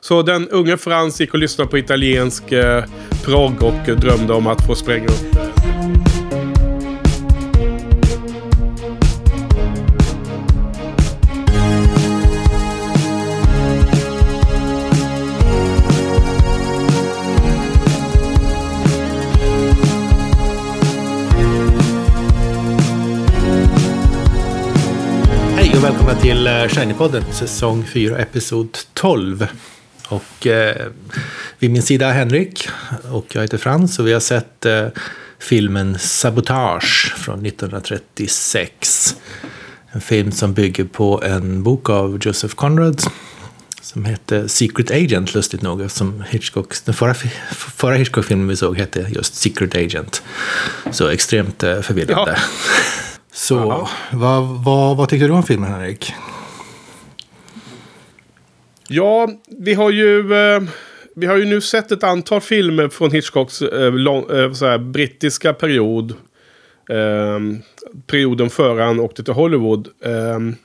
Så den unge Frans gick och lyssnade på italiensk eh, progg och drömde om att få spränga upp. Eh, Hej och välkomna till eh, Shinypodden, säsong 4, episod 12. Och eh, vid min sida är Henrik och jag heter Frans och vi har sett eh, filmen Sabotage från 1936. En film som bygger på en bok av Joseph Conrad som hette Secret Agent, lustigt nog, som Hitchcocks, den förra, förra Hitchcock-filmen vi såg hette just Secret Agent. Så extremt eh, förvirrande. Ja. Så vad, vad, vad tyckte du om filmen, Henrik? Ja, vi har ju... Eh, vi har ju nu sett ett antal filmer från Hitchcocks eh, lång, eh, så här, brittiska period. Ehm, perioden före han åkte till Hollywood. Ehm,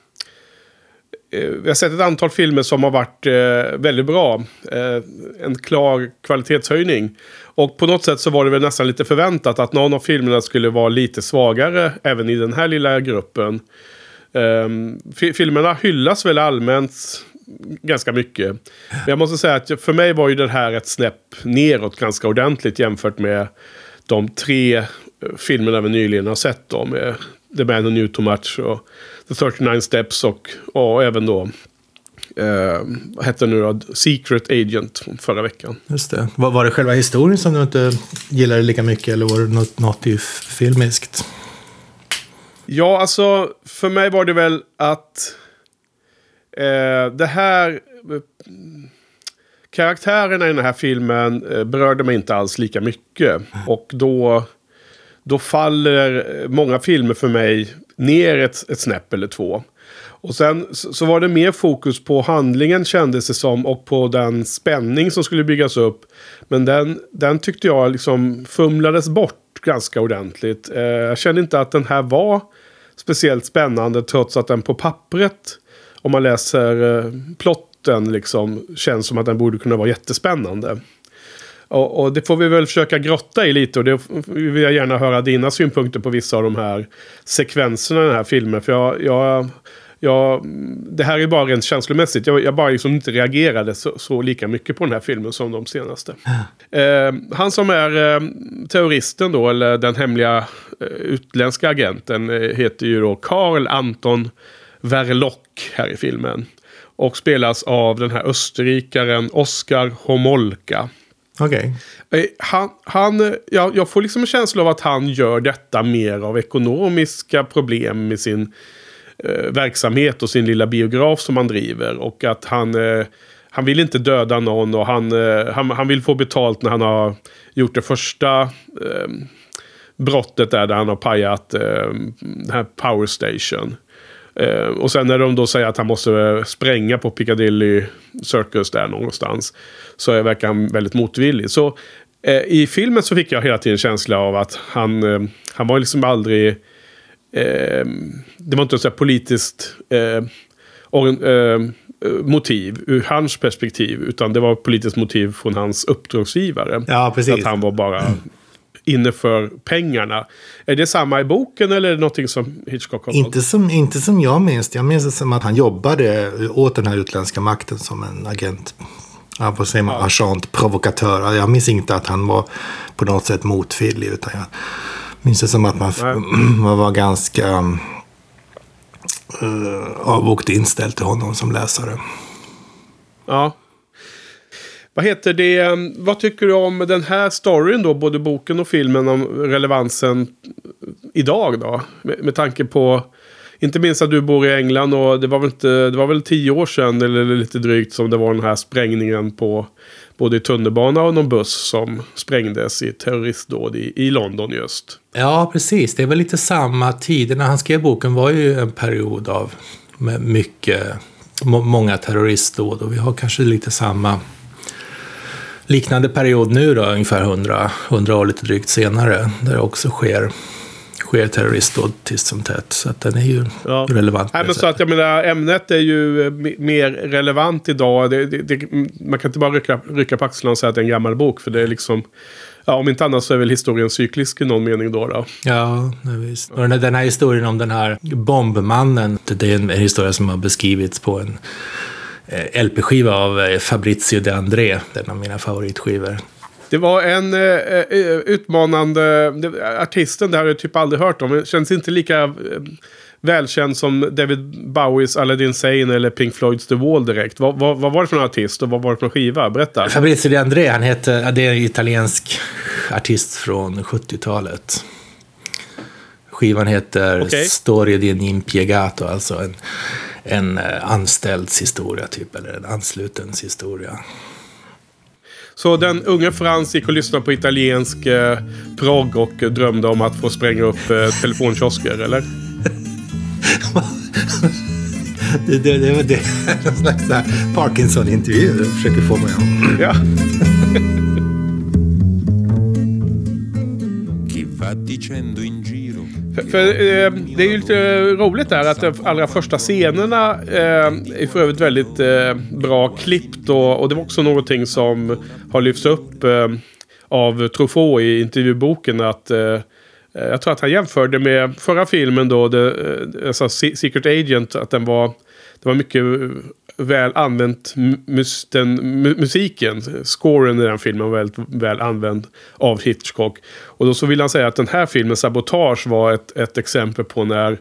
eh, vi har sett ett antal filmer som har varit eh, väldigt bra. Eh, en klar kvalitetshöjning. Och på något sätt så var det väl nästan lite förväntat att någon av filmerna skulle vara lite svagare även i den här lilla gruppen. Um, filmerna hyllas väl allmänt ganska mycket. Men jag måste säga att för mig var ju den här ett snäpp neråt ganska ordentligt jämfört med de tre eh, filmerna vi nyligen har sett. Då, med The Man Who Knew Too Much och The 39 Steps och, och även då eh, vad hette nu då? Secret Agent från förra veckan. Just det. Var, var det själva historien som du inte gillade lika mycket eller var det något, något i filmiskt? Ja, alltså för mig var det väl att eh, det här... Karaktärerna i den här filmen eh, berörde mig inte alls lika mycket. Och då, då faller många filmer för mig ner ett, ett snäpp eller två. Och sen så så var det mer fokus på handlingen kändes det som och på den spänning som skulle byggas upp. Men den, den tyckte jag liksom fumlades bort ganska ordentligt. Eh, jag kände inte att den här var speciellt spännande trots att den på pappret, om man läser eh, plotten, liksom, känns som att den borde kunna vara jättespännande. Och, och det får vi väl försöka grotta i lite och det vill jag gärna höra dina synpunkter på vissa av de här sekvenserna i den här filmen. För jag, jag, jag, det här är bara rent känslomässigt. Jag, jag bara liksom inte reagerade så, så lika mycket på den här filmen som de senaste. Eh, han som är eh, terroristen då, eller den hemliga eh, utländska agenten, eh, heter ju då Karl Anton Verlock här i filmen. Och spelas av den här österrikaren Oskar Homolka. Okej. Eh, Han, han, ja, jag får liksom en känsla av att han gör detta mer av ekonomiska problem med sin eh, verksamhet och sin lilla biograf som han driver. Och att han, eh, han vill inte döda någon och han, eh, han, han vill få betalt när han har gjort det första eh, brottet där, där han har pajat eh, den här power station. Eh, och sen när de då säger att han måste eh, spränga på Piccadilly Circus där någonstans. Så verkar han väldigt motvillig. Så eh, i filmen så fick jag hela tiden känsla av att han, eh, han var liksom aldrig... Eh, det var inte så här politiskt eh, motiv ur hans perspektiv. Utan det var politiskt motiv från hans uppdragsgivare. Ja, precis. Att han var bara inne för pengarna. Är det samma i boken eller är det någonting som Hitchcock har valt? Inte som, inte som jag minns. Jag minns det som att han jobbade åt den här utländska makten som en agent. Ja, vad säger man? Agent, provokatör. Jag minns inte att han var på något sätt motvillig. Utan jag minns det som att man, man var ganska uh, avvokt inställd till honom som läsare. Ja. Vad heter det? Ehm, vad tycker du om den här storyn då? Både boken och filmen om relevansen idag då? Med, med tanke på... Inte minst att du bor i England och det var väl, inte, det var väl tio år sedan eller lite drygt som det var den här sprängningen på både i tunnelbana och någon buss som sprängdes i ett terroristdåd i, i London just. Ja, precis. Det är väl lite samma tid. När han skrev boken var ju en period av med mycket, må, många terroristdåd. Och vi har kanske lite samma liknande period nu då, ungefär 100, 100 år lite drygt senare. Där det också sker sker terroristdåd titt som tätt. Så att den är ju ja. relevant. Nej, men så att jag menar, ämnet är ju mer relevant idag. Det, det, det, man kan inte bara rycka, rycka på axlarna och säga att det är en gammal bok. För det är liksom... Ja, om inte annat så är väl historien cyklisk i någon mening då. då. Ja, visst. Och den här historien om den här bombmannen. Det är en historia som har beskrivits på en eh, LP-skiva av eh, Fabrizio De André. En av mina favoritskivor. Det var en eh, eh utmanande... Artisten, det har jag typ aldrig hört om. Känns inte lika eh, välkänd som David Bowies Aladdin Sane eller Pink Floyds The Wall direkt. Vad, vad, vad var det för en artist och vad var det för en skiva? Berätta. Fabrizio De André, han heter, det är en italiensk artist från 70-talet. Skivan heter okay. Storia di un impiegato, alltså en, en eh, anställds historia typ, eller en anslutens historia. Så den unge Frans gick och lyssnade på italiensk eh, progg och drömde om att få spränga upp eh, telefonkiosker, eller? det, det, det, det är någon slags Parkinson-intervju du försöker få mig att... Ja. För, för eh, det är ju lite roligt där att de allra första scenerna eh, är för övrigt väldigt eh, bra klippt. Och, och, det var också någonting som har lyfts upp eh, av Truffaut i intervjuboken. Att eh, jag tror att han jämförde med förra filmen då, The, eh, alltså Secret Agent, att den var, det var mycket väl använt mus den, musiken, scoren i den filmen var väldigt väl använd av Hitchcock. Och då så vill han säga att den här filmen, Sabotage, var ett, ett exempel på när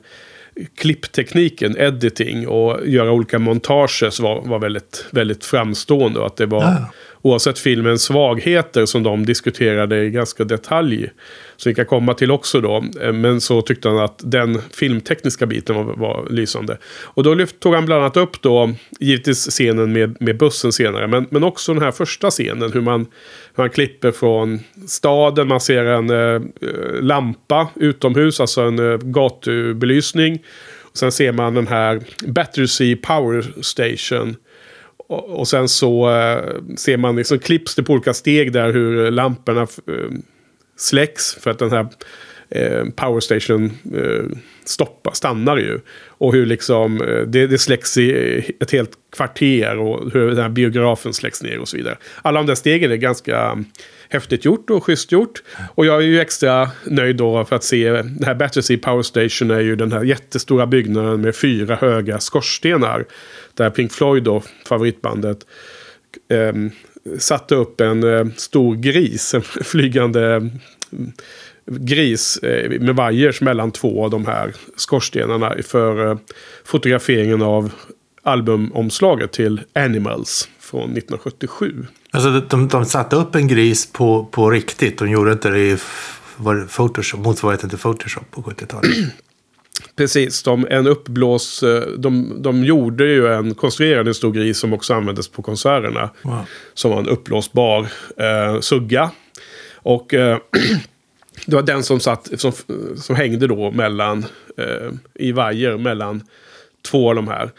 klipptekniken, editing och göra olika montages var, var väldigt, väldigt framstående. Och att det var, ja oavsett filmens svagheter som de diskuterade i ganska detalj, som vi kan komma till också då. Eh, men så tyckte han att den filmtekniska biten var, var lysande. Och då lyft, tog han bland annat upp då, givetvis scenen med, med bussen senare, men, men också den här första scenen, hur man, hur man klipper från staden, man ser en eh, lampa utomhus, alltså en eh, gatubelysning. Och sen ser man den här Battersea Power Station. Och, och sen så eh, ser man liksom klipps det på olika steg där hur lamporna eh, släcks. För att den här eh, powerstation eh, stoppa, stannar ju. Och hur liksom eh, det, det släcks i ett helt kvarter och hur den här biografen släcks ner och så vidare. Alla de där stegen är ganska häftigt gjort och schysst gjort. Och jag är ju extra nöjd då för att se den här Battersea Power Station är ju den här jättestora byggnaden med fyra höga skorstenar. Där Pink Floyd då, favoritbandet, eh, satte upp en eh, stor gris, en flygande gris eh, med vajers mellan två av de här skorstenarna för eh, fotograferingen av albumomslaget till Animals från 1977. Alltså de, de satte upp en gris på, på riktigt. De gjorde inte det i var Photoshop, motsvarigheten till Photoshop på 70-talet. Precis, de, en uppblås... Eh, de, de gjorde ju en konstruerad en stor gris som också användes på konserterna. Wow. Som var en uppblåsbar eh, sugga. Och eh, det var den som, satt, som, som hängde då mellan, eh, i vajer mellan två av de här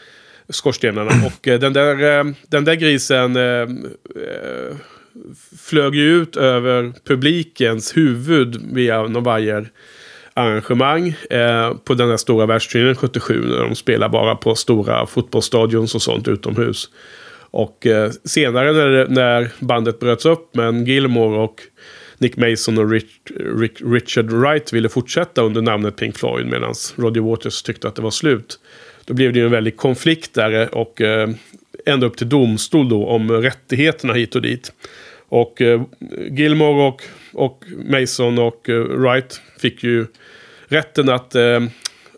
skorstenarna. Och eh, den, där, eh, den där grisen eh, flög ju ut över publikens huvud via någon vajer arrangemang eh, på den här stora världsturnén 77 när de spelar bara på stora fotbollsstadions och sånt utomhus. Och eh, senare när, när bandet bröts upp men Gilmore och Nick Mason och Rich, Rich, Richard Wright ville fortsätta under namnet Pink Floyd medan Roger Waters tyckte att det var slut. Då blev det ju en väldig konflikt där eh, och eh, ända upp till domstol då om rättigheterna hit och dit. Och eh, Gilmore och, och Mason och eh, Wright fick ju rätten att eh,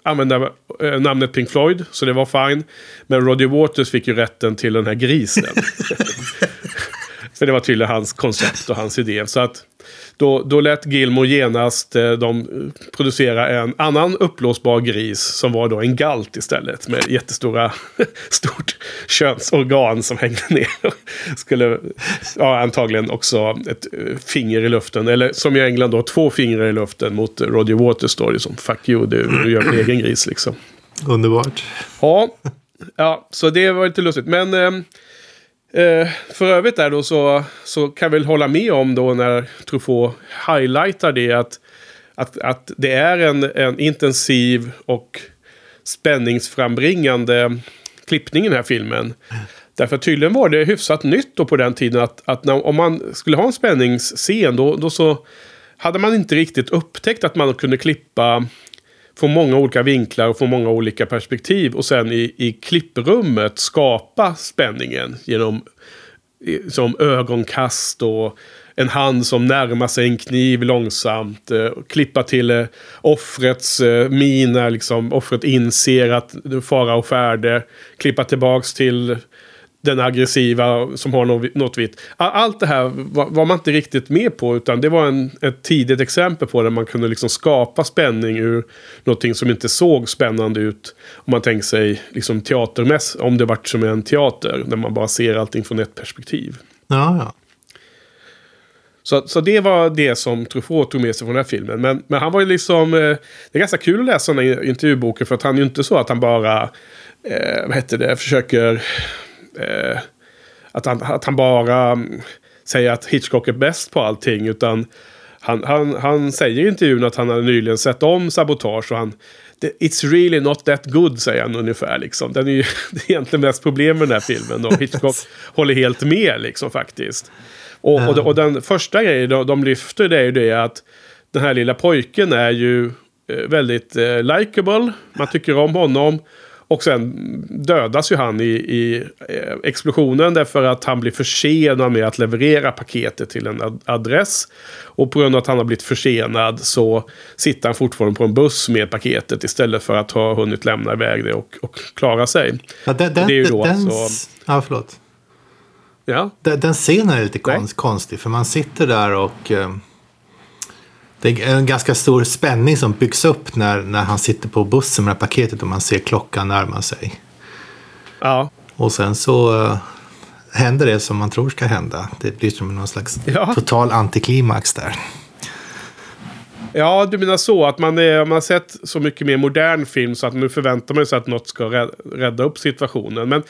använda eh, namnet Pink Floyd, så det var fine. Men Roger Waters fick ju rätten till den här grisen. För det var tydligen hans koncept och hans idé. Så att då, då lät Gilmore genast eh, de producera en annan uppblåsbar gris som var då en galt istället. Med jättestora, stort könsorgan som hängde ner. Skulle, ja antagligen också ett eh, finger i luften. Eller som i England då, två fingrar i luften mot Roger Waters då. Liksom, fuck you, du, du gör en egen gris liksom. Underbart. Ja, ja, så det var lite lustigt. Men... Eh, Eh, för övrigt där då så, så kan jag väl hålla med om då när Truffaut highlightar det att, att, att det är en, en intensiv och spänningsframbringande klippning i den här filmen. Därför tydligen var det hyfsat nytt då på den tiden att, att när, om man skulle ha en spänningsscen då, då så hade man inte riktigt upptäckt att man kunde klippa från många olika vinklar och från många olika perspektiv och sen i, i klipprummet skapa spänningen genom som ögonkast och en hand som närmar sig en kniv långsamt. Eh, klippa till eh, offrets eh, min när liksom, offret inser att fara och färde. Klippa tillbaks till den aggressiva som har något, vitt. Allt det här var, man inte riktigt med på utan det var en, ett tidigt exempel på där man kunde liksom skapa spänning ur någonting som inte såg spännande ut. Om man tänker sig liksom teatermäss, om det vart som en teater där man bara ser allting från ett perspektiv. Ja, ja. Så, så det var det som Truffaut tog med sig från den här filmen. Men, men han var ju liksom... Eh, det är ganska kul att läsa den här intervjuboken för att han är ju inte så att han bara... Eh, vad heter det? Försöker eh, att, han, att han bara um, säger att Hitchcock är bäst på allting. Utan han, han, han säger i intervjun att han har nyligen sett om Sabotage. Och han, It's really not that good, säger han ungefär. Liksom. Den är ju det är egentligen mest problem med den här filmen. Och Hitchcock håller helt med, liksom, faktiskt. Och, och, och, den första grejen de, de lyfter det är ju det att den här lilla pojken är ju eh, väldigt eh, likable. Man tycker om honom. Och sen dödas ju han i, i eh, explosionen därför att han blir försenad med att leverera paketet till en adress. Och på grund av att han har blivit försenad så sitter han fortfarande på en buss med paketet istället för att ha hunnit lämna iväg det och, och klara sig. Ja, den, det är ju då den, alltså... Ja, förlåt. Ja. Den, den scenen är lite konst, konstig för man sitter där och... Eh det är en ganska stor spänning som byggs upp när, när han sitter på bussen med det paketet och man ser klockan närma sig. Ja. Och sen så uh, händer det som man tror ska hända. Det blir som någon slags ja. total antiklimax där. Ja, du menar så att man, är, man har sett så mycket mer modern film så att nu förväntar man sig att något ska rädda upp situationen. Men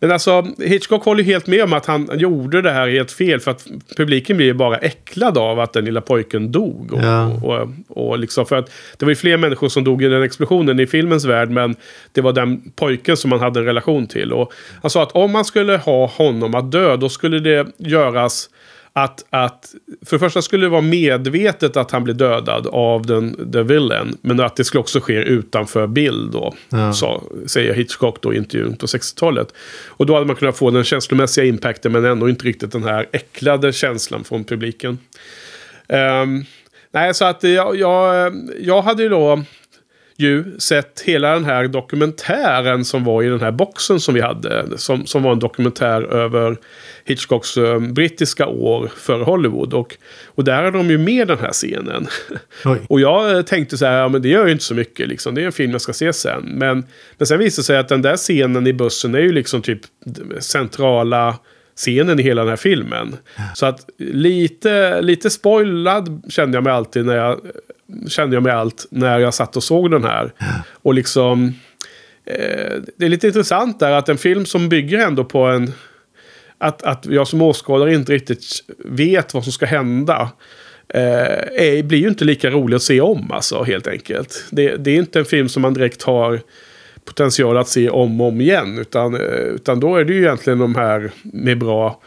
men alltså, Hitchcock håller ju helt med om att han gjorde det här helt fel. För att publiken blir ju bara äcklad av att den lilla pojken dog. Och, ja. och, och, och liksom för att det var ju fler människor som dog i den explosionen i filmens värld. Men det var den pojken som man hade en relation till. Och han sa att om man skulle ha honom att dö, då skulle det göras att, att för det första skulle det vara medvetet att han blir dödad av den the villain. Men att det skulle också ske utanför bild då. Ja. Så, säger Hitchcock då i intervjun på 60-talet. Och då hade man kunnat få den känslomässiga impacten men ändå inte riktigt den här äcklade känslan från publiken. Um, nej, så att jag, jag, jag hade ju då ju sett hela den här dokumentären som var i den här boxen som vi hade. Som, som var en dokumentär över Hitchcocks uh, brittiska år före Hollywood. Och, och där är de ju med den här scenen. och jag eh, tänkte så här, ja men det gör ju inte så mycket liksom. Det är en film jag ska se sen. Men, men sen visade det sig att den där scenen i bussen är ju liksom typ centrala scenen i hela den här filmen. Så att lite, lite spoilad kände jag mig alltid när jag kände jag mig allt när jag satt och såg den här. Och liksom... Eh, det är lite intressant där att en film som bygger ändå på en... Att, att jag som åskådare inte riktigt vet vad som ska hända. Eh, är, blir ju inte lika rolig att se om alltså helt enkelt. Det, det, är inte en film som man direkt har potential att se om och om igen. Utan, eh, utan då är det ju egentligen de här med bra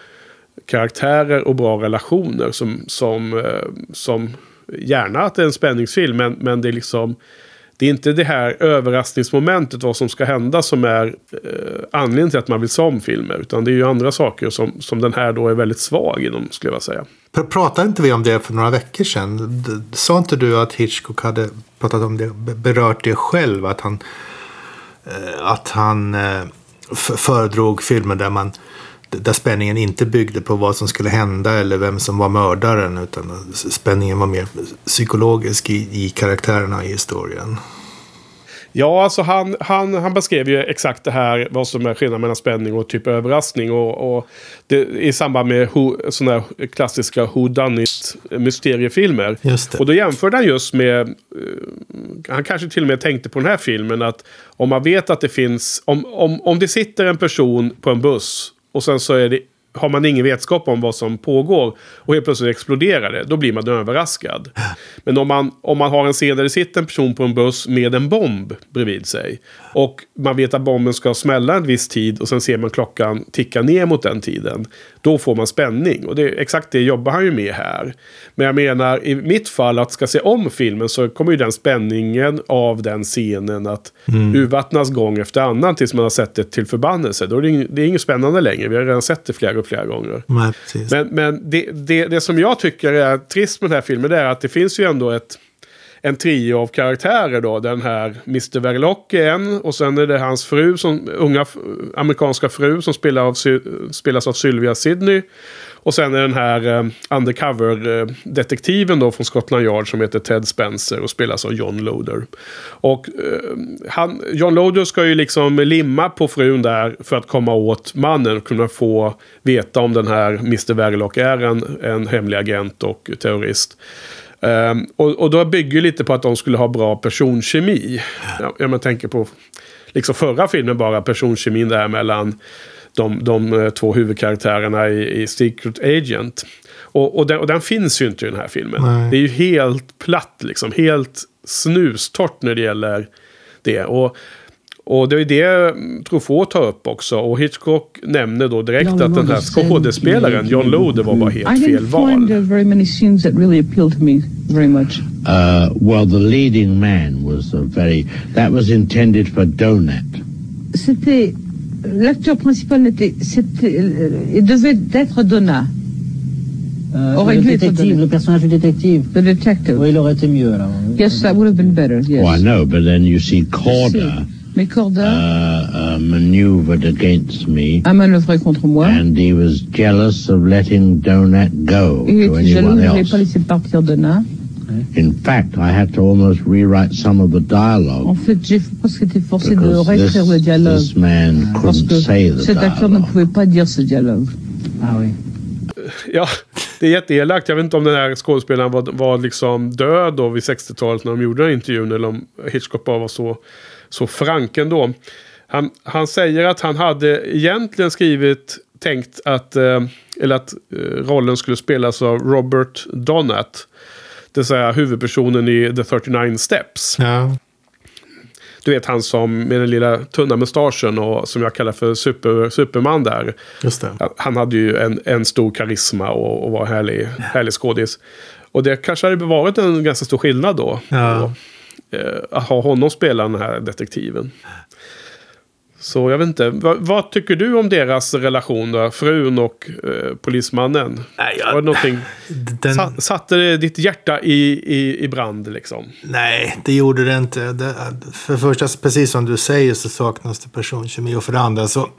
karaktärer och bra relationer som, som, eh, som gärna att det är en spänningsfilm, men, men det är liksom... Det är inte det här överraskningsmomentet, vad som ska hända, som är eh, anledningen till att man vill se om filmer. Utan det är ju andra saker som, som den här då är väldigt svag inom, skulle jag säga. Pratade inte vi om det för några veckor sedan? Sa inte du att Hitchcock hade pratat om det, berört det själv? Att han, Eh, att han eh, föredrog filmer där man där spänningen inte byggde på vad som skulle hända eller vem som var mördaren utan spänningen var mer psykologisk i, i karaktärerna i historien. Ja, alltså han, han, han beskrev ju exakt det här, vad som är skillnaden mellan spänning och typ överraskning. Och, och det, I samband med sådana här klassiska who done it mysteriefilmer. Och då jämförde han just med, uh, han kanske till och med tänkte på den här filmen, att om man vet att det finns, om, om, om det sitter en person på en buss och sen så är det har man ingen vetskap om vad som pågår och helt plötsligt exploderar det, då blir man överraskad. Men om man, om man har en scen där det sitter en person på en buss med en bomb bredvid sig och man vet att bomben ska smälla en viss tid och sen ser man klockan ticka ner mot den tiden. Då får man spänning och det, exakt det jobbar han ju med här. Men jag menar i mitt fall att ska se om filmen så kommer ju den spänningen av den scenen att mm. urvattnas gång efter annan tills man har sett det till förbannelse. Då är det, det är inget spännande längre. Vi har redan sett det flera och flera gånger. Nej, men men det, det, det som jag tycker är trist med den här filmen är att det finns ju ändå ett en trio av karaktärer då. Den här Mr. Verloc är en och sen är det hans fru, som, unga amerikanska fru som spelar av, spelas av Sylvia Sidney. Och sen är den här eh, undercover-detektiven eh, då från Scotland Yard som heter Ted Spencer och spelas av John Loder. Och eh, han, John Loder ska ju liksom limma på frun där för att komma åt mannen och kunna få veta om den här Mr. Verloc är en, en hemlig agent och terrorist. Um, och, och då bygger lite på att de skulle ha bra personkemi. Ja, ja man tänker på liksom förra filmen bara personkemin där mellan de, de eh, två huvudkaraktärerna i, i Secret Agent. Och, och, den, och den finns ju inte i den här filmen. Nej. Det är ju helt platt liksom. Helt snustort när det gäller det. Och och det är det Truffaut tar upp också. Och Hitchcock nämner då direkt att den här skådespelaren, John Loder, var bara helt fel val. I didn't find very many scenes that really appealed to me very much. Uh, well, the leading man was a very... That was intended for Donut. C'était... L'acteur principal était... Euh, il devait être Donat. Euh, aurait le, détective, le personnage du détective. The detective. Oui, il aurait été mieux alors. Yes, that would have been better. Yes. Well, I know, but then you see Corda. Mais Corda uh, uh, maneuvered against me. A manœuvré contre moi. And he was jealous of letting Donat go Il to était jaloux, il ne voulait pas laisser partir Donat. In fact, I had to almost rewrite some of the dialogue. En fait, j'ai presque été forcé de réécrire le dialogue. This man parce que say the cet acteur ne pouvait pas dire ce dialogue. Ah oui. Ja, det är jätteelakt. Jag vet inte om den här skådespelaren var, var liksom död då vid 60-talet när de gjorde den intervjun. Eller om Hitchcock bara var så så frank ändå. Han, han säger att han hade egentligen skrivit, tänkt att, eh, eller att eh, rollen skulle spelas av Robert Donat. Det vill säga huvudpersonen i The 39 Steps. Ja. Du vet han som med den lilla tunna mustaschen och som jag kallar för super, Superman där. Just det. Han hade ju en, en stor karisma och, och var härlig, härlig skådis. Och det kanske hade varit en ganska stor skillnad då. Ja. Eh, ha honom spela den här detektiven. Så jag vet inte, vad, vad, tycker du om deras relation då? Frun och eh, polismannen? Nej, jag, Var det någonting, den, sa, satte det ditt hjärta i, i, i brand liksom? Nej, det gjorde det inte. Det, för det första, precis som du säger, så saknas det personkemi. Och för det andra så,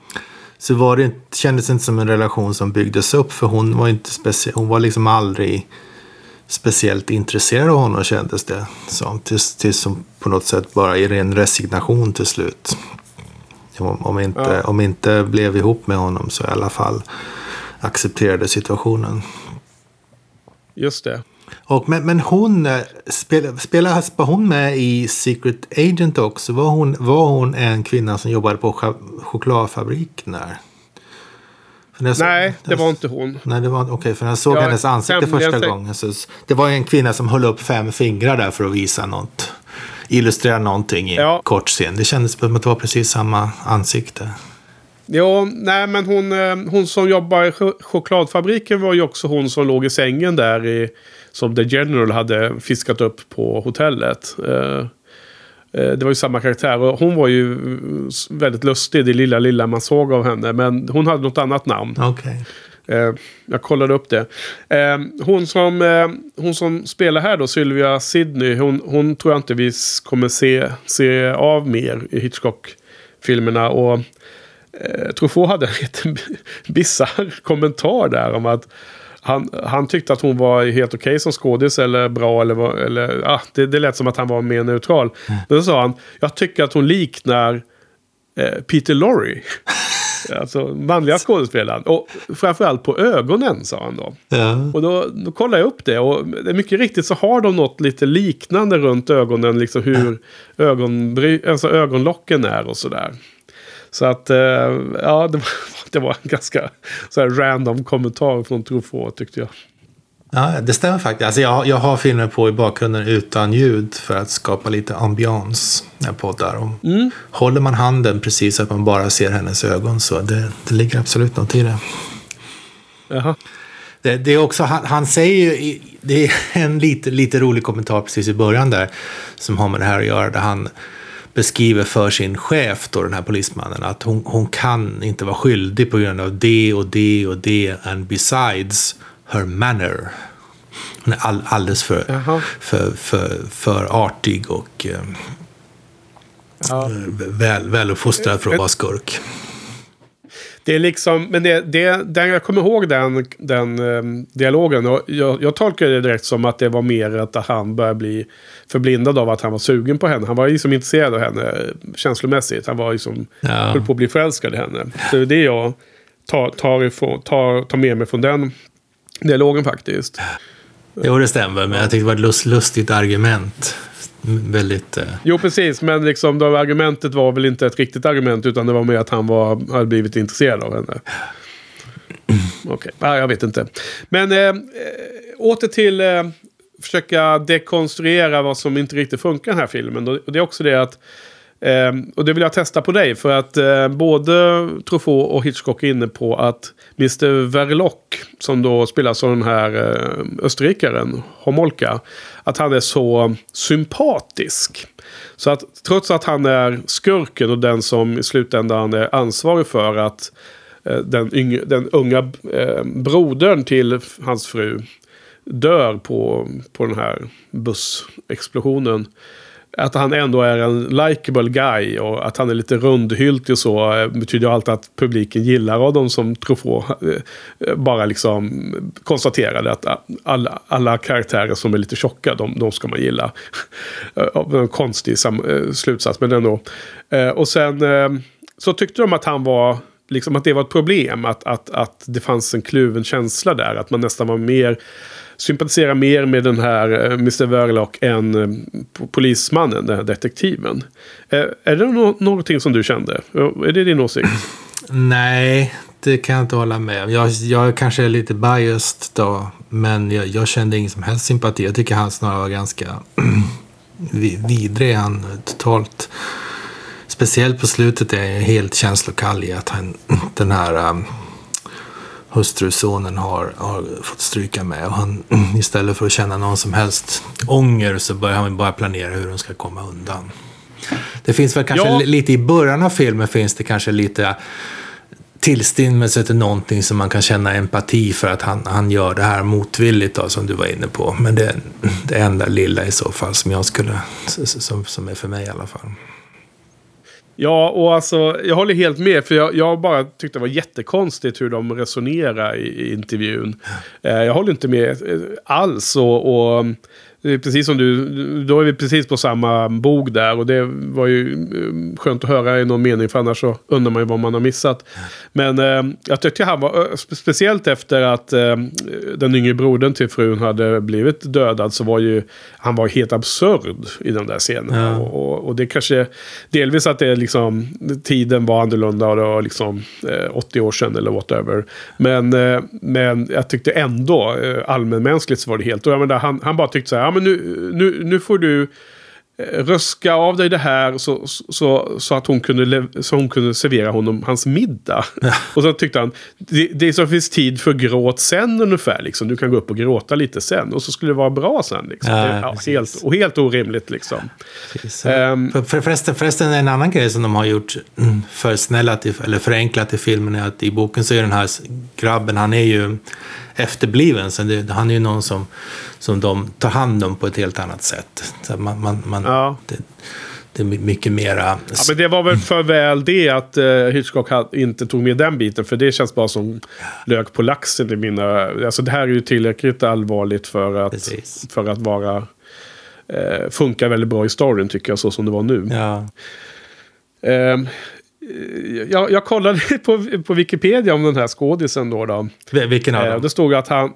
så var det, kändes det inte som en relation som byggdes upp. För hon var inte speciell, hon var liksom aldrig speciellt intresserad av honom kändes det som. Tills, tills som på något sätt bara i ren resignation till slut. Om, om, inte, ja. om inte blev ihop med honom så i alla fall accepterade situationen. Just det. Och, men, men hon, eh, spelade, spelade hon med i Secret Agent också? Var hon, var hon en kvinna som jobbade på chokladfabriken där? Så, nej, det var inte hon. Nej, det var okej. Okay, för när jag såg ja, hennes ansikte första gången. Så, det var en kvinna som höll upp fem fingrar där för att visa något. Illustrera någonting i ja. kort scen. Det kändes som att det var precis samma ansikte. Ja, nej men hon, eh, hon som jobbar i chokladfabriken var ju också hon som låg i sängen där i, som The General hade fiskat upp på hotellet. Eh, det var ju samma karaktär och hon var ju väldigt lustig, det lilla, lilla man såg av henne. Men hon hade något annat namn. Okay. Eh, jag kollade upp det. Eh, hon, som, hon som spelar här då, Sylvia Sidney, hon, hon tror jag inte vi kommer se, se av mer i Hitchcock-filmerna. Och eh, Truffaut hade en liten bisarr kommentar där om att han, han tyckte att hon var helt okej okay som skådis eller bra. Eller, eller, ah, det, det lät som att han var mer neutral. Mm. Men så sa han, jag tycker att hon liknar eh, Peter Lorre. alltså manliga skådespelaren. Och framförallt på ögonen sa han då. Ja. Och då, då kollade jag upp det. Och mycket riktigt så har de något lite liknande runt ögonen. Liksom hur ögonbry, alltså ögonlocken är och sådär. Så att, eh, ja, det var, det var en ganska så här random kommentar från Truffaut tyckte jag. Ja, det stämmer faktiskt. Alltså jag, jag har filmer på i bakgrunden utan ljud för att skapa lite ambians när jag poddar. Och Mm. Håller man handen precis så att man bara ser hennes ögon så det, det ligger absolut något i det. Jaha. Det, det är också, han, han säger ju, det är en lite, lite rolig kommentar precis i början där som har med det här att göra. Där han beskriver för sin chef, då, den här polismannen, att hon, hon kan inte vara skyldig på grund av det och det och det. And besides her manner. Hon är all, alldeles för, Jaha. för, för, för artig och eh, Ja. väl, väluppfostrad för att vara skurk. Det är liksom, men det, det, den, jag kommer ihåg den, den ehm, dialogen. Och jag, jag tolkar det direkt som att det var mer att han började bli förblindad av att han var sugen på henne. Han var liksom intresserad av henne eh, känslomässigt. Han var liksom, Ja. höll på att bli förälskad i henne. Så det är det jag tar, tar, ifrån, tar, tar med mig från den dialogen faktiskt. Jo, det stämmer, men jag tyckte det var ett lust, lustigt argument. Väldigt... Eh, Jo, precis. Men liksom, då argumentet var väl inte ett riktigt argument. Utan det var mer att han var, hade blivit intresserad av henne. Okej, okay. jag vet inte. Men eh, eh, åter till eh, försöka dekonstruera vad som inte riktigt funkar i den här filmen. Och det är också det att Eh, och det vill jag testa på dig. För att eh, både Truffaut och Hitchcock är inne på att Mr. Verloc, som då spelas av den här eh, österrikaren, Homolka, att han är så sympatisk. Så att trots att han är skurken och den som i slutändan är ansvarig för att eh, den, yng, den unga eh, brodern till hans fru dör på, på den här bussexplosionen att han ändå är en likable guy och att han är lite rundhyltig och så eh, betyder ju alltid att publiken gillar honom som Truffaut eh, eh, bara liksom konstaterade att alla, alla karaktärer som är lite tjocka, de, de ska man gilla. En konstig sam, slutsats, men ändå. Och sen så tyckte de att han var Liksom att det var ett problem, att, att, att det fanns en kluven känsla där. Att man nästan var mer sympatiserar mer med den här eh, Mr. Verloc än eh, polismannen, den här detektiven. Eh, är det no någonting som du kände? Är det din åsikt? Nej, det kan jag inte hålla med om. Jag, jag kanske är lite biased då, men jag, jag kände ingen som helst sympati. Jag tycker han snarare var ganska vidrig. Han totalt... Speciellt på slutet är jag helt känslokall i att han, den här um, hustrusonen har, har fått stryka med. Och han, istället för att känna någon som helst ånger så börjar han bara planera hur de ska komma undan. Det finns väl kanske Ja. li- lite i början av filmen finns det kanske lite tillstymmelse till någonting som man kan känna empati för att han, han gör det här motvilligt då, som du var inne på. Men det är det enda lilla i så fall som jag skulle, som, som är för mig i alla fall. Ja, och alltså jag håller helt med. För jag, jag bara tyckte det var jättekonstigt hur de resonerar i, i intervjun. Eh, jag håller inte med eh, alls. Och, och det är precis som du, då är vi precis på samma bog där. Och det var ju eh, skönt att höra i någon mening. För annars så undrar man ju vad man har missat. Men eh, jag tyckte han var, eh, spe- speciellt efter att eh, den yngre brodern till frun hade blivit dödad. Så var ju, han var helt absurd i den där scenen. Ja. Och, och, och det kanske delvis att det liksom tiden var annorlunda och det var liksom eh, 80 år sedan eller whatever. Men, eh, men jag tyckte ändå allmänmänskligt så var det helt... Och jag menar, han, han bara tyckte så här, men nu, nu, nu får du eh, röska av dig det här så, så, så att hon kunde, så hon kunde servera honom hans middag. och så tyckte han, det, det så finns tid för gråt sen ungefär. Liksom. Du kan gå upp och gråta lite sen. Och så skulle det vara bra sen. Liksom. Ja, ja, helt, och helt orimligt liksom. Ehm. för, för, förresten, förresten en annan grej som de har gjort mm, försnällat i, eller förenklat i filmen är att i boken så är den här grabben, han är ju efterbliven. Så det, han är ju någon som, som de tar hand om på ett helt annat sätt. Så man, man, man, Ja. det, det är my- mycket mera... Ja, men det var väl för väl det att uh, Hitchcock had, inte tog med den biten. För det känns bara som lök på laxen i mina... Alltså det här är ju tillräckligt allvarligt för att, Precis. för att vara... Uh, funkar väldigt bra i storyn tycker jag, så som det var nu. Ja. Ehm, jag, jag kollade på, på Wikipedia om den här skådisen då. då. Vil- Vilken av Eh, dem? det stod att han...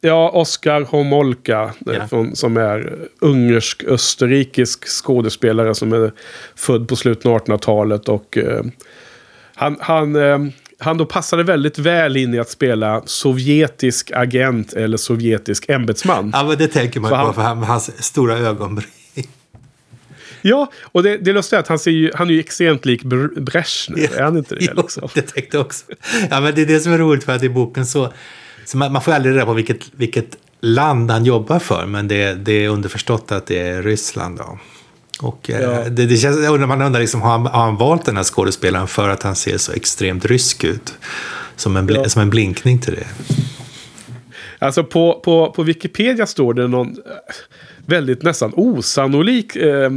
Ja, Oskar Homolka, Ja. från, som är ungersk-österrikisk skådespelare som är född på slutet av 1800-talet och eh, han, han, eh, han då passade väldigt väl in i att spela sovjetisk agent eller sovjetisk ämbetsman. Ja, men det tänker man Så på han- för han, hans stora ögonbryn. Ja, och det, det är lustigt att han, ser ju, han är ju extremt lik Br- Brezhnev. Är han inte det? Jo, Liksom? det tänkte jag också. Ja, men det är det som är roligt för att i boken så... så man, man får aldrig reda på vilket, vilket land han jobbar för, men det, det är underförstått att det är Ryssland. Då. Och eh, Ja. det, det känns, man undrar liksom, har han, har han valt den här skådespelaren för att han ser så extremt rysk ut? Som en, Ja. som en blinkning till det. Alltså på, på, på Wikipedia står det någon eh, väldigt nästan osannolik eh,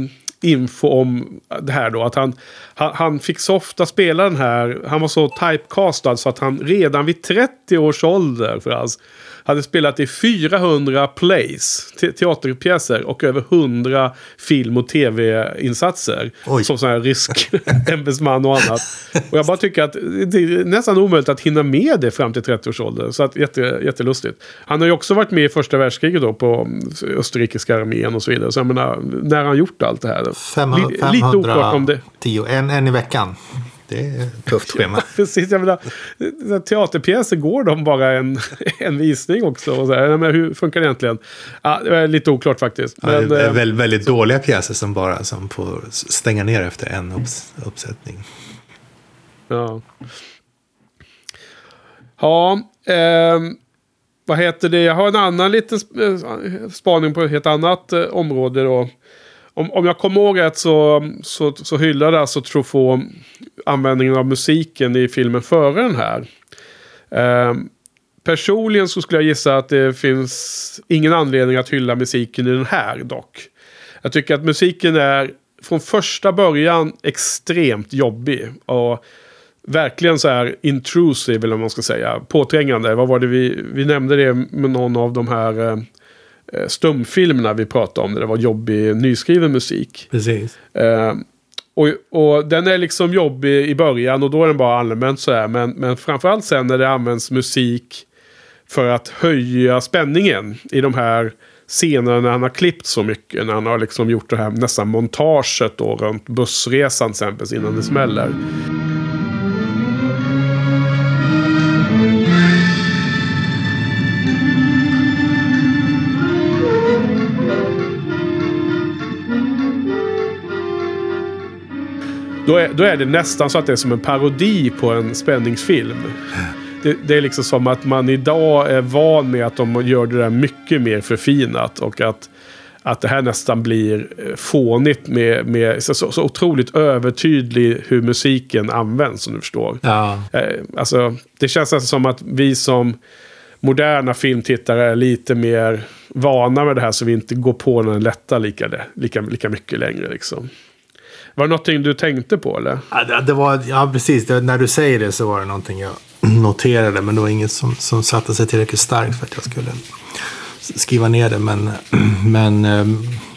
info om det här då. Att han, han, han fick så ofta spela den här, han var så typecastad så att han redan vid 30 års ålder för alltså, hade spelat i 400 plays, te teaterpjäser och över 100 film och tv-insatser. Som sån här rysk ämbetsman och annat. Och jag bara tycker att det är nästan omöjligt att hinna med det fram till 30 års ålder. Så att jätte, jättelustigt. Han har ju också varit med i första världskriget då på österrikiska armén och så vidare. Så jag menar, när har han gjort allt det här? Fem- Li- lite oklart om det. 510, en, en i veckan. Det är ett tufft schema. Precis, jag menar, så teaterpjäser går de bara en, en visning också? Och så här, menar, hur funkar det egentligen? Ja, det är lite oklart faktiskt. Ja, Men, det är eh, väldigt, väldigt dåliga pjäser som bara som får stänga ner efter en upps, uppsättning. Ja. Ja, ehm, vad heter det? Jag har en annan liten eh, spaning på ett helt annat eh, område då. Om, om jag kommer ihåg rätt så, så, så hyllade alltså Truffaut användningen av musiken i filmen före den här. Ehm, personligen så skulle jag gissa att det finns ingen anledning att hylla musiken i den här dock. Jag tycker att musiken är från första början extremt jobbig. Och verkligen så här intrusive, eller vad man ska säga. Påträngande. Vad var det vi, vi nämnde det med någon av de här eh, eh, stumfilmerna vi pratade om. Där det var jobbig nyskriven musik. Precis. Eh, och, och den är liksom jobbig i början och då är den bara allmänt så här. Men, men framförallt sen när det används musik för att höja spänningen i de här scenerna när han har klippt så mycket. När han har liksom gjort det här nästan montaget då runt bussresan till exempel innan det smäller. Då är, då är det nästan så att det är som en parodi på en spänningsfilm. Det, det är liksom som att man idag är van med att de gör det där mycket mer förfinat. Och att, att det här nästan blir eh, fånigt med, med så, så, otroligt övertydlig hur musiken används som du förstår. Ja. Eh, alltså, det känns nästan som att vi som moderna filmtittare är lite mer vana med det här så vi inte går på den lätta lika, lika, lika mycket längre. Liksom. Var det någonting du tänkte på eller? Ja, det, det var, ja, precis. Det, när du säger det så var det någonting jag noterade. Men det var inget som, som satte sig tillräckligt starkt för att jag skulle skriva ner det. Men, men eh,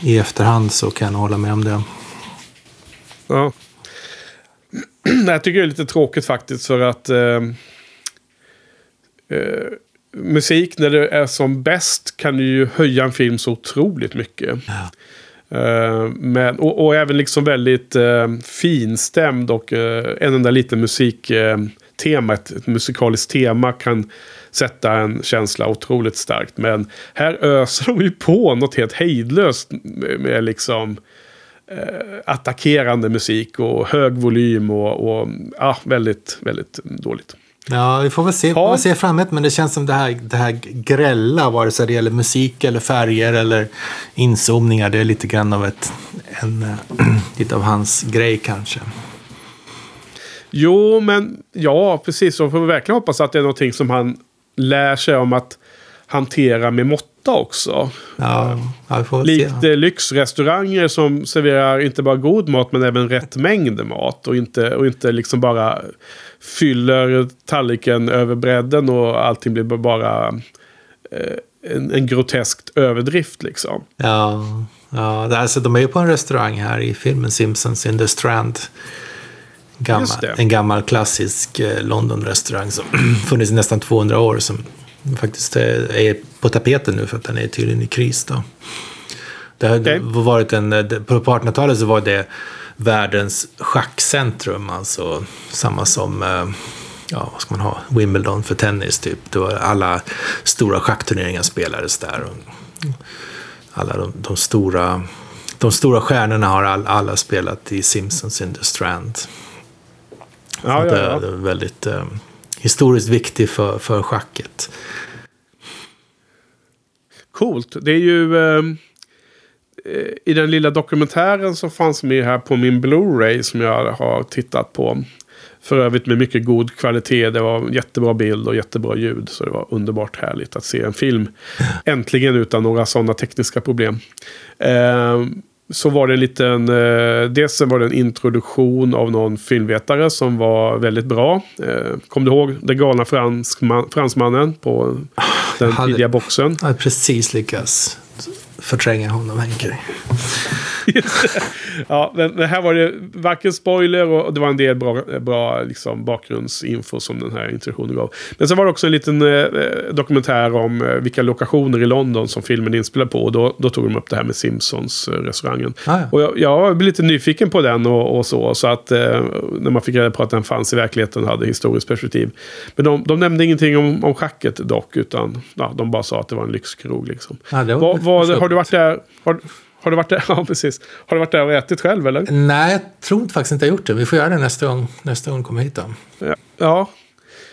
i efterhand så kan jag hålla med om det. Ja. Jag tycker det är lite tråkigt faktiskt för att eh, eh, musik när det är som bäst kan ju höja en film så otroligt mycket. Eh, men, och, och även liksom väldigt eh, finstämd och eh, en enda liten musiktema, eh, ett, ett musikaliskt tema kan sätta en känsla otroligt starkt. Men här öser de ju på något helt hejdlöst med, med liksom eh, attackerande musik och hög volym och, och ah, väldigt, väldigt dåligt. Ja, vi får väl se, Ja. se framåt. Men det känns som det här, det här grälla, vare sig det gäller musik eller färger eller inzoomningar. Det är lite grann av ett, en, eh, lite av hans grej kanske. Jo, men ja, precis. Så får vi verkligen hoppas att det är någonting som han lär sig om att hantera med måtta också. Ja, ja vi väl Likt se. lyxrestauranger som serverar inte bara god mat men även rätt mängd mat. Och inte, och inte liksom bara fyller tallriken över bredden och allting blir bara eh, en, en groteskt överdrift liksom. Ja, ja alltså, de är ju på en restaurang här i filmen Simpsons in the Strand. Gammal, en gammal klassisk eh, London-restaurang som funnits i nästan 200 år. Som faktiskt eh, är på tapeten nu för att den är tydligen i kris. Då. Det har Okej. varit en, på 1800-talet så var det världens schackcentrum. Alltså samma som, eh, ja vad ska man ha, Wimbledon för tennis typ. Det var alla stora schackturneringar spelades där. Alla de, de stora de stora stjärnorna har all, alla spelat i Simpsons in the Strand. Ja, ja, ja. Det är väldigt eh, historiskt viktigt för, för schacket. Coolt. Det är ju... Eh, I den lilla dokumentären som fanns med här på min Blu-ray som jag har tittat på. För övrigt med mycket god kvalitet. Det var jättebra bild och jättebra ljud. Så det var underbart härligt att se en film. Äntligen utan några sådana tekniska problem. Eh, så var det en liten... Eh, dels var det en introduktion av någon filmvetare som var väldigt bra. Eh, kom du ihåg den galna franskman, fransmannen på den hade, tidiga boxen? Jag hade precis lyckats förtränga honom, Henke ja, men här var det varken spoiler och det var en del bra, bra liksom, bakgrundsinfo som den här introduktionen gav. Men så var det också en liten eh, dokumentär om eh, vilka lokationer i London som filmen är inspelad på. Och då, då tog de upp det här med Simpsons-restaurangen. Eh, ah, ja. Och jag, jag blev lite nyfiken på den och, och så. Så att eh, när man fick reda på att den fanns i verkligheten hade historiskt perspektiv. Men de, de nämnde ingenting om, om schacket dock. Utan ja, de bara sa att det var en lyxkrog liksom. Ah, var, var, har du varit där? Har, har du varit där? Ja, precis. Har du varit där och ätit själv eller? Nej, jag tror faktiskt inte jag gjort det. Vi får göra det nästa gång, nästa gång kommer hit då. Ja. ja.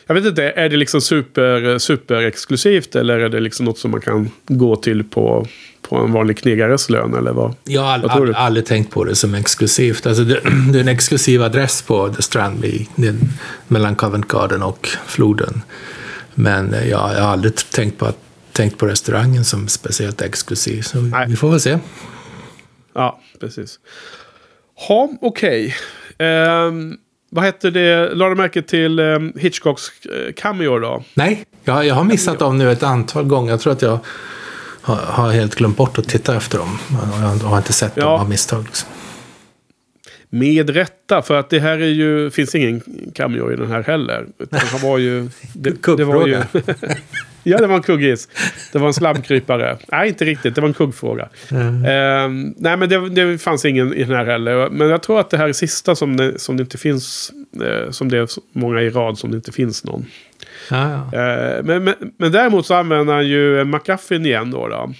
Jag vet inte, är det liksom super, super exklusivt eller är det liksom något som man kan gå till på, på en vanlig knegares lön eller vad? Jag har all, all, aldrig tänkt på det som exklusivt. Alltså det, det är en exklusiv adress på The Strandby mellan Covent Garden och floden. Men eh, jag, jag har aldrig tänkt på, att, tänkt på restaurangen som speciellt exklusiv. Så Nej. vi får väl se. Ja, precis. Ha, okej. Okay. Eh, vad hette det? Lade du märke till eh, Hitchcocks eh, cameo då? Nej, jag, jag har missat dem nu ett antal gånger. Jag tror att jag har, har helt glömt bort att titta efter dem. Jag har inte sett ja. dem av misstag. Liksom. Med rätta, för att det här är ju, finns ingen cameo i den här heller. Utan han var ju... Det, det var ju, Ja, det var en kuggis. Det var en slabbkrypare. nej, inte riktigt. Det var en kuggfråga. Mm. Uh, nej, men det, det, fanns ingen i den här heller. Men jag tror att det här är sista som det, som det inte finns. Uh, som det är många i rad som det inte finns någon. Ah, ja. uh, men, men, men, däremot så använder han ju McGuffin igen då. då.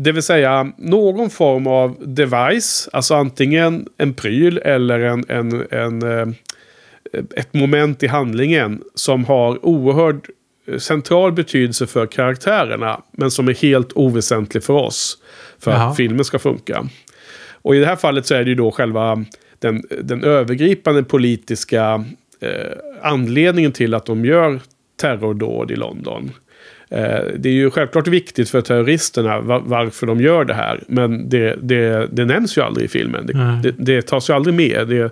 Det vill säga någon form av device. Alltså antingen en pryl eller en, en, en eh, ett moment i handlingen som har oerhörd central betydelse för karaktärerna. Men som är helt oväsentlig för oss. För Jaha. att filmen ska funka. Och i det här fallet så är det ju då själva den, den övergripande politiska eh, anledningen till att de gör terrordåd i London. Eh, det är ju självklart viktigt för terroristerna var, varför de gör det här. Men det, det, det nämns ju aldrig i filmen. Det, mm. det, det tas ju aldrig med.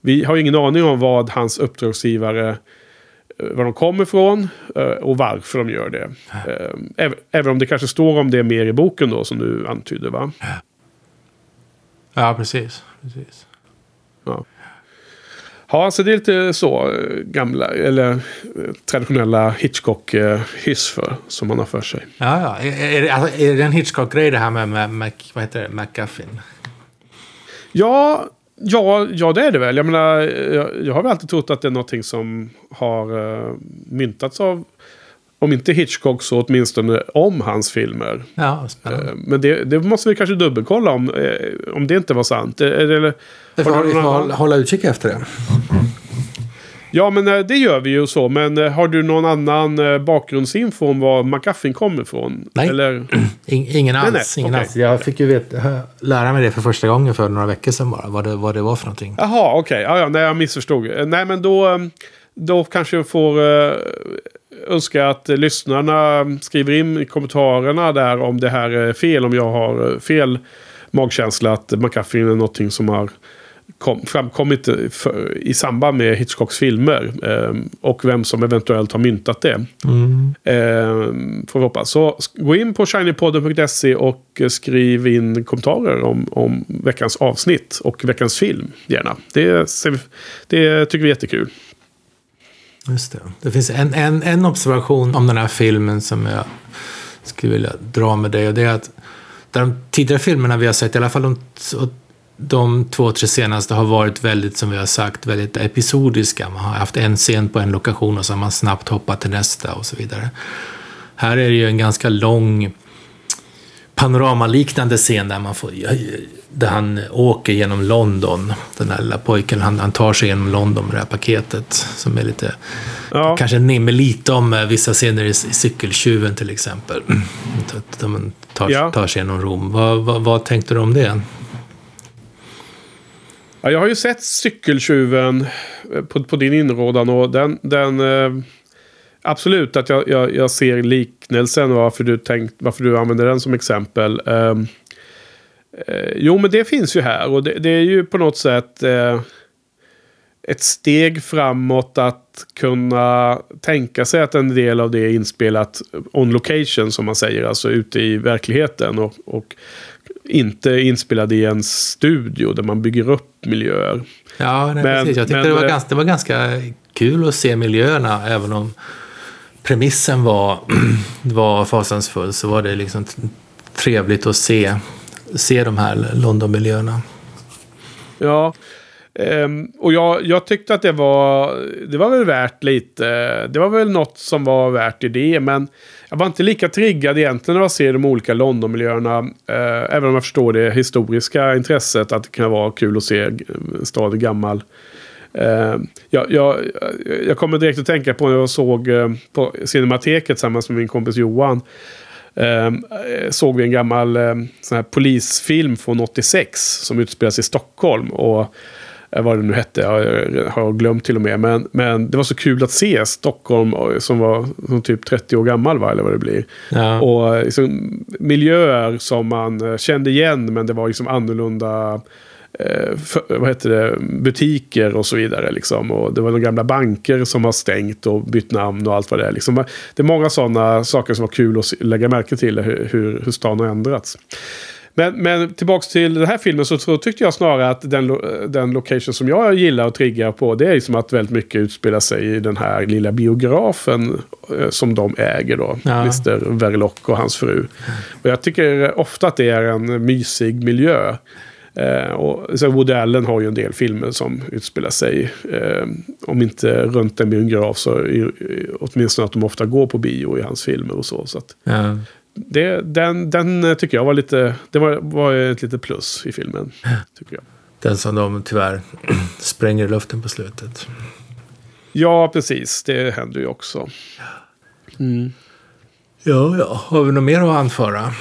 Vi har ju ingen aning om vad hans uppdragsgivare var de kommer ifrån eh, och varför de gör det. Eh, även om det kanske står om det mer i boken då som du antyder va? Ja, precis. precis. Ja. Ja, alltså det är lite så eh, gamla, eller traditionella Hitchcock-hyss för, som man har för sig. Ja, ja. Är, är, alltså, är det en Hitchcock-grej det här med, med, med vad heter det, McGuffin? Ja, Ja, ja, det är det väl. Jag menar, jag, jag har väl alltid trott att det är någonting som har uh, myntats av, om inte Hitchcock så åtminstone om hans filmer. Ja, men det, det, måste vi kanske dubbelkolla om, om det inte var sant. Eller, vi får, vi får hålla utkik efter det. Ja, men eh, det gör vi ju så. Men eh, har du någon annan eh, bakgrundsinfo om var McGuffin kommer ifrån? Nej, Eller? ingen alls. Nej, nej. Ingen okay. alls. Jag fick ju veta, lära mig det för första gången för några veckor sedan bara. Vad det, vad det var för någonting. Jaha, okej. Okay. Ja, ja, nej, jag missförstod. Nej, men då, då kanske jag får önska att lyssnarna skriver in i kommentarerna där om det här är fel. Om jag har fel magkänsla att McGuffin är någonting som har kom, framkommit för, i samband med Hitchcocks filmer. Eh, och vem som eventuellt har myntat det. Mm. Eh, får vi hoppas. Så gå in på shinypodden.se och skriv in kommentarer om, om veckans avsnitt och veckans film. Gärna. Det, det tycker vi är jättekul. Just det. Det finns en, en, en observation om den här filmen som jag skulle vilja dra med dig. Och det är att de tidigare filmerna vi har sett, i alla fall de de två, tre senaste har varit väldigt, som vi har sagt, väldigt episodiska. Man har haft en scen på en lokation och så har man snabbt hoppat till nästa och så vidare. Här är det ju en ganska lång panoramaliknande scen där, man får, där han åker genom London. Den där lilla pojken, han, han tar sig genom London med det här paketet. Som är lite, ja. kanske nämner lite om eh, vissa scener i, i Cykeltjuven till exempel. Där man tar, ja. tar sig genom Rom. Vad, vad, vad tänkte du om det? Ja, jag har ju sett Cykeltjuven eh, på, på din inrådan och den... den eh, absolut att jag, jag, jag, ser liknelsen varför du, tänkt, varför du använder den som exempel. Ehm, eh, jo, men det finns ju här och det, det är ju på något sätt eh, ett steg framåt att kunna tänka sig att en del av det är inspelat on location som man säger, alltså ute i verkligheten. Och, och inte inspelad i en studio där man bygger upp miljöer. Ja, nej, men, precis. Jag tyckte men, det, var ganska, det var ganska kul att se miljöerna, även om premissen var, var fasansfull så var det liksom trevligt att se, se de här Londonmiljöerna. Ja, Um, och jag, jag, tyckte att det var, det var väl värt lite. Det var väl något som var värt idé. Men jag var inte lika triggad egentligen när jag ser de olika Londonmiljöerna. Eh, även om jag förstår det historiska intresset. Att det kan vara kul att se eh, en stad gammal. Eh, jag, jag, jag kommer direkt att tänka på när jag såg eh, på Cinemateket tillsammans med min kompis Johan. Eh, såg vi en gammal eh, sån här polisfilm från 86 som utspelas i Stockholm. Och vad det nu hette, jag har glömt till och med. Men, men det var så kul att se Stockholm eh, som var som typ 30 år gammal, va, eller vad det blir. Ja. Och liksom, miljöer som man eh, kände igen, men det var liksom annorlunda eh, för, vad heter det, butiker och så vidare. Liksom. Och det var några gamla banker som har stängt och bytt namn och allt vad det är. Liksom. Det är många sådana saker som var kul att lägga märke till, hur, hur stan har ändrats. Men, men tillbaks till den här filmen så, så tyckte jag snarare att den, den location som jag gillar och triggar på det är liksom att väldigt mycket utspelar sig i den här lilla biografen eh, som de äger då. Ja. Mr. Verloc och hans fru. Och jag tycker ofta att det är en mysig miljö. Eh, och så Woody Allen har ju en del filmer som utspelar sig, eh, om inte runt en biograf så i, åtminstone att de ofta går på bio i hans filmer och så. så att, ja det, den, den tycker jag var lite, det var, var ett litet plus i filmen. Tycker jag. Den som de tyvärr spränger i luften på slutet. Ja, precis. Det händer ju också. Mm. Ja, ja. Har vi något mer att anföra?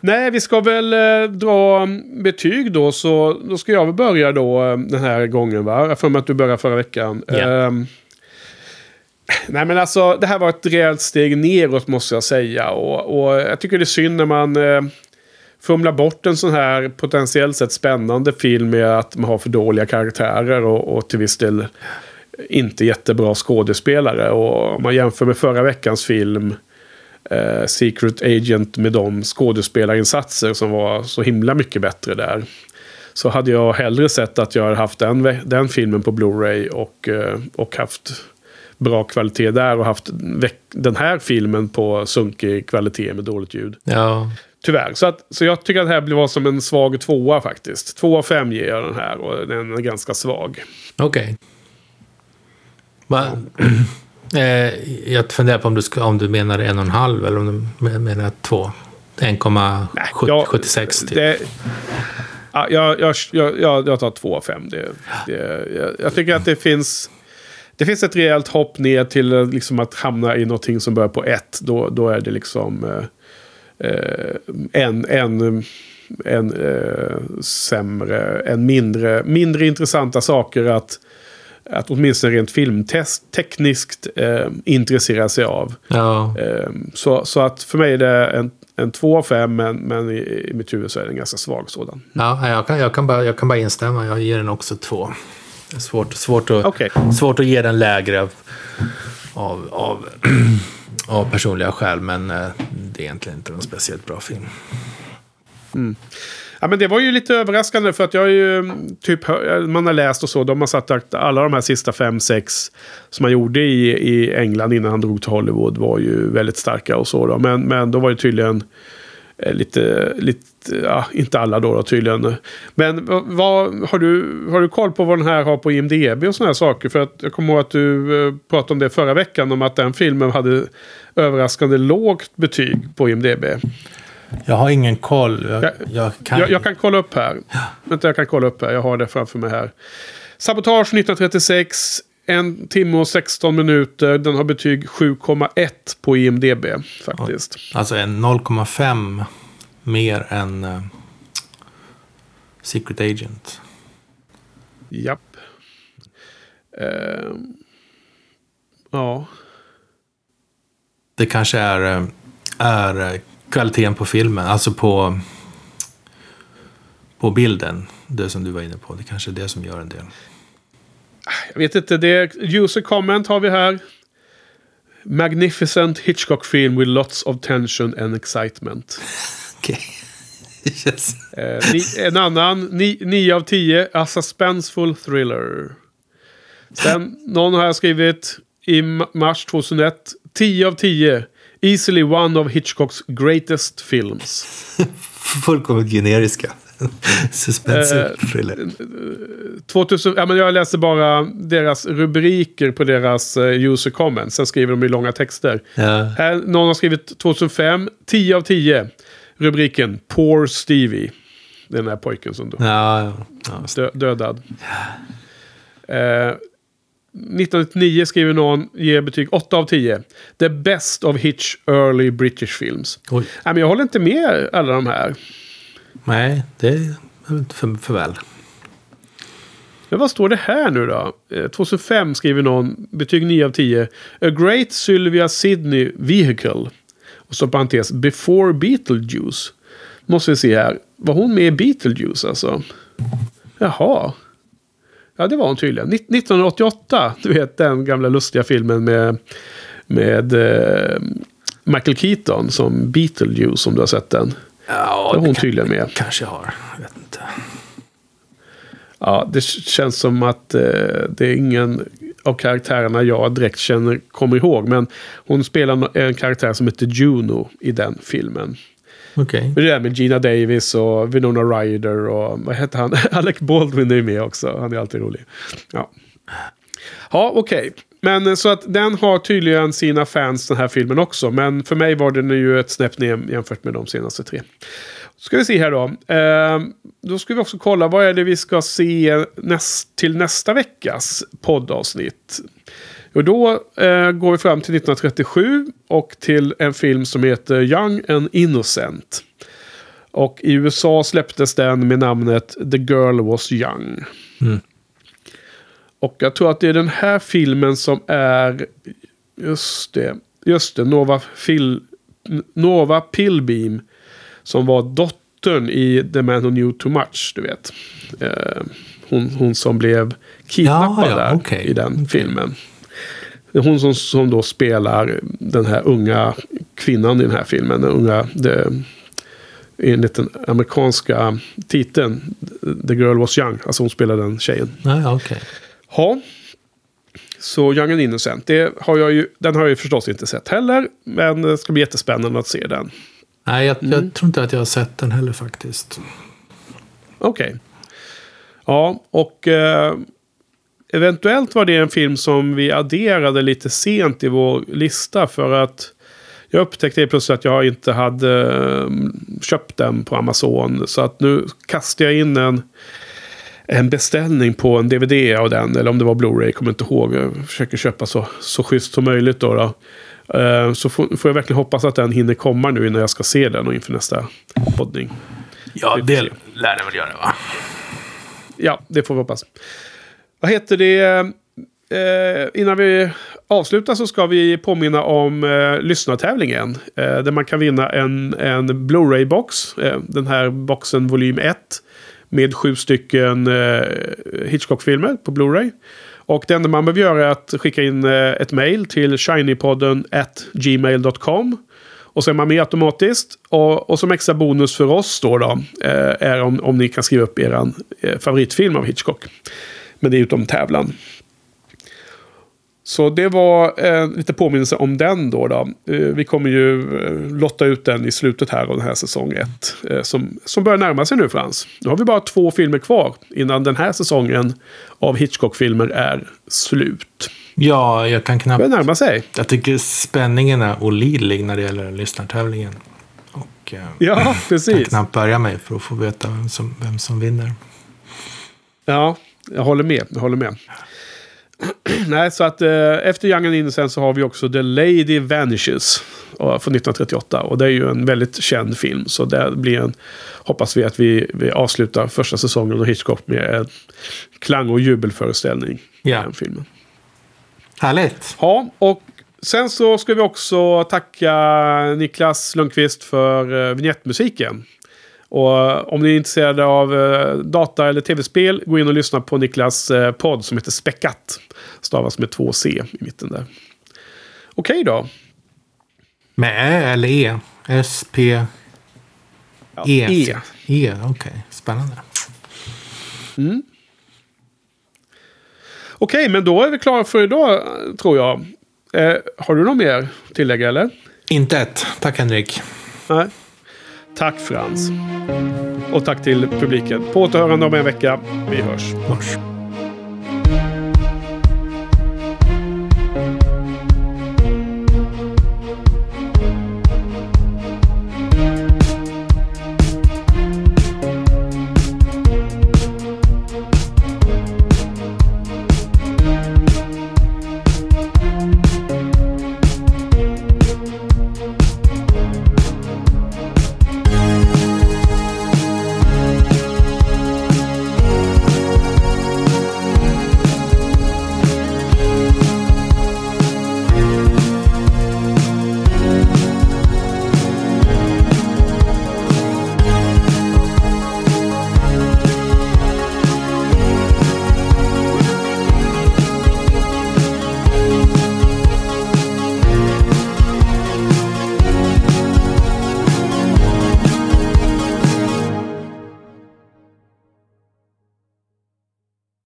Nej, vi ska väl eh, dra betyg då. Så då ska jag väl börja då eh, den här gången. Va? Jag för mig att du började förra veckan. Yeah. Um, Nej men alltså det här var ett rejält steg neråt måste jag säga. Och, och jag tycker det är synd när man eh, fumlar bort en sån här potentiellt sett spännande film med att man har för dåliga karaktärer och, och till viss del inte jättebra skådespelare. Och om man jämför med förra veckans film eh, Secret Agent med de skådespelarinsatser som var så himla mycket bättre där. Så hade jag hellre sett att jag hade haft den, den filmen på Blu-ray och, eh, och haft bra kvalitet där och haft den här filmen på sunkig kvalitet med dåligt ljud. Ja. Tyvärr. Så, att, så jag tycker att det här var som en svag tvåa faktiskt. Två av fem ger jag den här och den är ganska svag. Okej. Okay. eh, jag funderar på om du, om du menar en och en halv eller om du menar två. 1,76 typ. Det, ja, jag, jag, jag, jag tar två av fem. Det, det, jag, jag tycker att det finns det finns ett rejält hopp ner till eh, liksom, att hamna i någonting som börjar på ett. Då, då är det liksom eh, eh, en, en, en eh, sämre, en mindre, mindre intressanta saker att, att åtminstone rent filmtekniskt eh, intressera sig av. Ja. Eh, så, så att för mig är det en, en 2 av 5 men, men i, i mitt huvud så är det en ganska svag sådan. Ja, jag kan, jag kan, bara, jag kan bara instämma. Jag ger den också 2. Svårt, svårt, att, okay. svårt att ge den lägre av, av, av, av personliga skäl. Men eh, det är egentligen inte en speciellt bra film. Mm. Ja, men det var ju lite överraskande för att jag är ju typ, man har läst och så, de har sagt att alla de här sista fem, sex som han gjorde i, i England innan han drog till Hollywood var ju väldigt starka och så då. Men, men då var det tydligen eh, lite, lite ja, inte alla då, då tydligen. Men vad, har, du, har du koll på vad den här har på IMDB och sådana här saker? För att jag kommer ihåg att du eh, pratade om det förra veckan, om att den filmen hade överraskande lågt betyg på IMDB. Jag har ingen koll. Jag, jag, jag kan... Jag, jag, kan kolla upp här. Ja. Vänta, jag kan kolla upp här. Jag har det framför mig här. Sabotage 1936. En timme och 16 minuter. Den har betyg 7,1 på IMDB faktiskt. Alltså en 0,5 mer än uh, Secret Agent. Japp. Uh, ja. Det kanske är, eh, är kvaliteten på filmen, alltså på, på bilden. Det som du var inne på, det kanske är det som gör en del. Jag vet inte, det är user comment har vi här. Magnificent Hitchcock film with lots of tension and excitement. Okej. yes. eh, en annan, 9 av 10, a suspenseful thriller. Sen, någon har jag skrivit i mars 2001, 10 av 10. Easily one of Hitchcocks greatest films. Fullkomligt generiska. Suspense eh, thriller. 2000, ja, men jag läste bara deras rubriker på deras uh, user comments. Sen skriver de i långa texter. Ja. Här, någon har skrivit 2005, 10 av 10. Rubriken Poor Stevie. Den här pojken som dog. Ja, ja. Dö, dödad. Uh, 1999 skriver någon, ger betyg 8 av 10. The best of Hitch early British films. Oj. Nej, men jag håller inte med alla de här. Nej, det är inte för, för väl. Men vad står det här nu då? Eh, 2005 skriver någon, betyg 9 av 10. A Great Sylvia Sidney Vehicle. Och så parentes, Before Beetlejuice. Måste vi se här. Var hon med i Beetlejuice alltså? Jaha. Ja, det var hon tydligen. 1988, du vet den gamla lustiga filmen med, med eh, Michael Keaton som Beetlejuice, om du har sett den. Ja, det är hon tydligen med. Kanske har, jag vet inte. Ja, det känns som att eh, det är ingen av karaktärerna jag direkt känner, kommer ihåg. Men hon spelar en karaktär som heter Juno i den filmen. Okej. Okay. Det där med Gina Davis och Winona Ryder och vad heter han? Alec Baldwin är ju med också. Han är alltid rolig. Ja, ja okej. Okay. Men eh, så att den har tydligen sina fans den här filmen också. Men för mig var den ju ett snäpp ner jämfört med de senaste tre. Ska vi se här då. Eh, då ska vi också kolla vad är det vi ska se näst, till nästa veckas poddavsnitt. Och då eh, går vi fram till 1937 och till en film som heter Young and Innocent. Och i USA släpptes den med namnet The Girl Was Young. Mm. Och jag tror att det är den här filmen som är... Just det. Just det. Nova, Phil, Nova Pilbeam. Som var dottern i The Man Who Knew Too Much. Du vet. Eh, hon, hon som blev kidnappad ja, ja, där okay. i den filmen. Hon som, som då spelar den här unga kvinnan i den här filmen. Den unga... Det, enligt den amerikanska titeln The Girl Was Young. Alltså hon spelar den tjejen. Ja, okay. Ja. Så Young and Innocent, det har jag ju, den har jag ju förstås inte sett heller. Men det ska bli jättespännande att se den. Nej, jag, mm. jag tror inte att jag har sett den heller faktiskt. Okej. Okay. Ja, och eh, eventuellt var det en film som vi adderade lite sent i vår lista. För att jag upptäckte plötsligt att jag inte hade eh, köpt den på Amazon. Så att nu kastar jag in en en beställning på en DVD av den. Eller om det var Blu-ray, kommer inte ihåg. Jag försöker köpa så, så schysst som möjligt då. då. Uh, så får, får, jag verkligen hoppas att den hinner komma nu innan jag ska se den och inför nästa poddning. Ja, det lär den väl göra va? Ja, det får vi hoppas. Vad heter det? Eh, innan vi avslutar så ska vi påminna om eh, lyssnartävlingen. Eh, där man kan vinna en, en Blu-ray-box. Eh, den här boxen volym 1 med sju stycken eh, Hitchcock-filmer på Blu-ray. Och det enda man behöver göra är att skicka in eh, ett mail till shinypodden at gmail.com. Och så är man med automatiskt. Och, och som extra bonus för oss då, då eh, är om, om ni kan skriva upp er eh, favoritfilm av Hitchcock. Men det är utom tävlan. Så det var eh, lite påminnelse om den då. då. Eh, vi kommer ju eh, lotta ut den i slutet här av den här säsong 1. Eh, som, som börjar närma sig nu Frans. Nu har vi bara två filmer kvar innan den här säsongen av Hitchcock-filmer är slut. Ja, jag kan knappt... Börjar närma sig. Jag tycker spänningen är olidlig när det gäller lyssnartävlingen. Och, eh, Ja, jag precis. kan knappt börja mig för att få veta vem som, vem som vinner. Ja, jag håller med. Jag håller med. Nej, så att eh, efter Young and Innocent så har vi också The Lady Vanishes. eh, Från 1938. Och det är ju en väldigt känd film. Så det blir en... Hoppas vi att vi, vi avslutar första säsongen av Hitchcock med en klang och jubelföreställning. i Ja. Den filmen. Härligt! Ja, och sen så ska vi också tacka Niklas Lundqvist för eh, vignettmusiken. Och eh, om ni är intresserade av eh, data eller tv-spel, gå in och lyssna på Niklas eh, podd som heter Späckat. Stavas med två C i mitten där. Okej då. Med Ä eller E? S, P, Ja, E. E. E, okej. Spännande. Okej, men då är vi klara för idag, tror jag. Eh, har du något mer tillägg, eller? Inte ett. Tack Henrik. Nej. Tack Frans. Och tack till publiken. På återhörande om en vecka. Vi hörs. Hörs.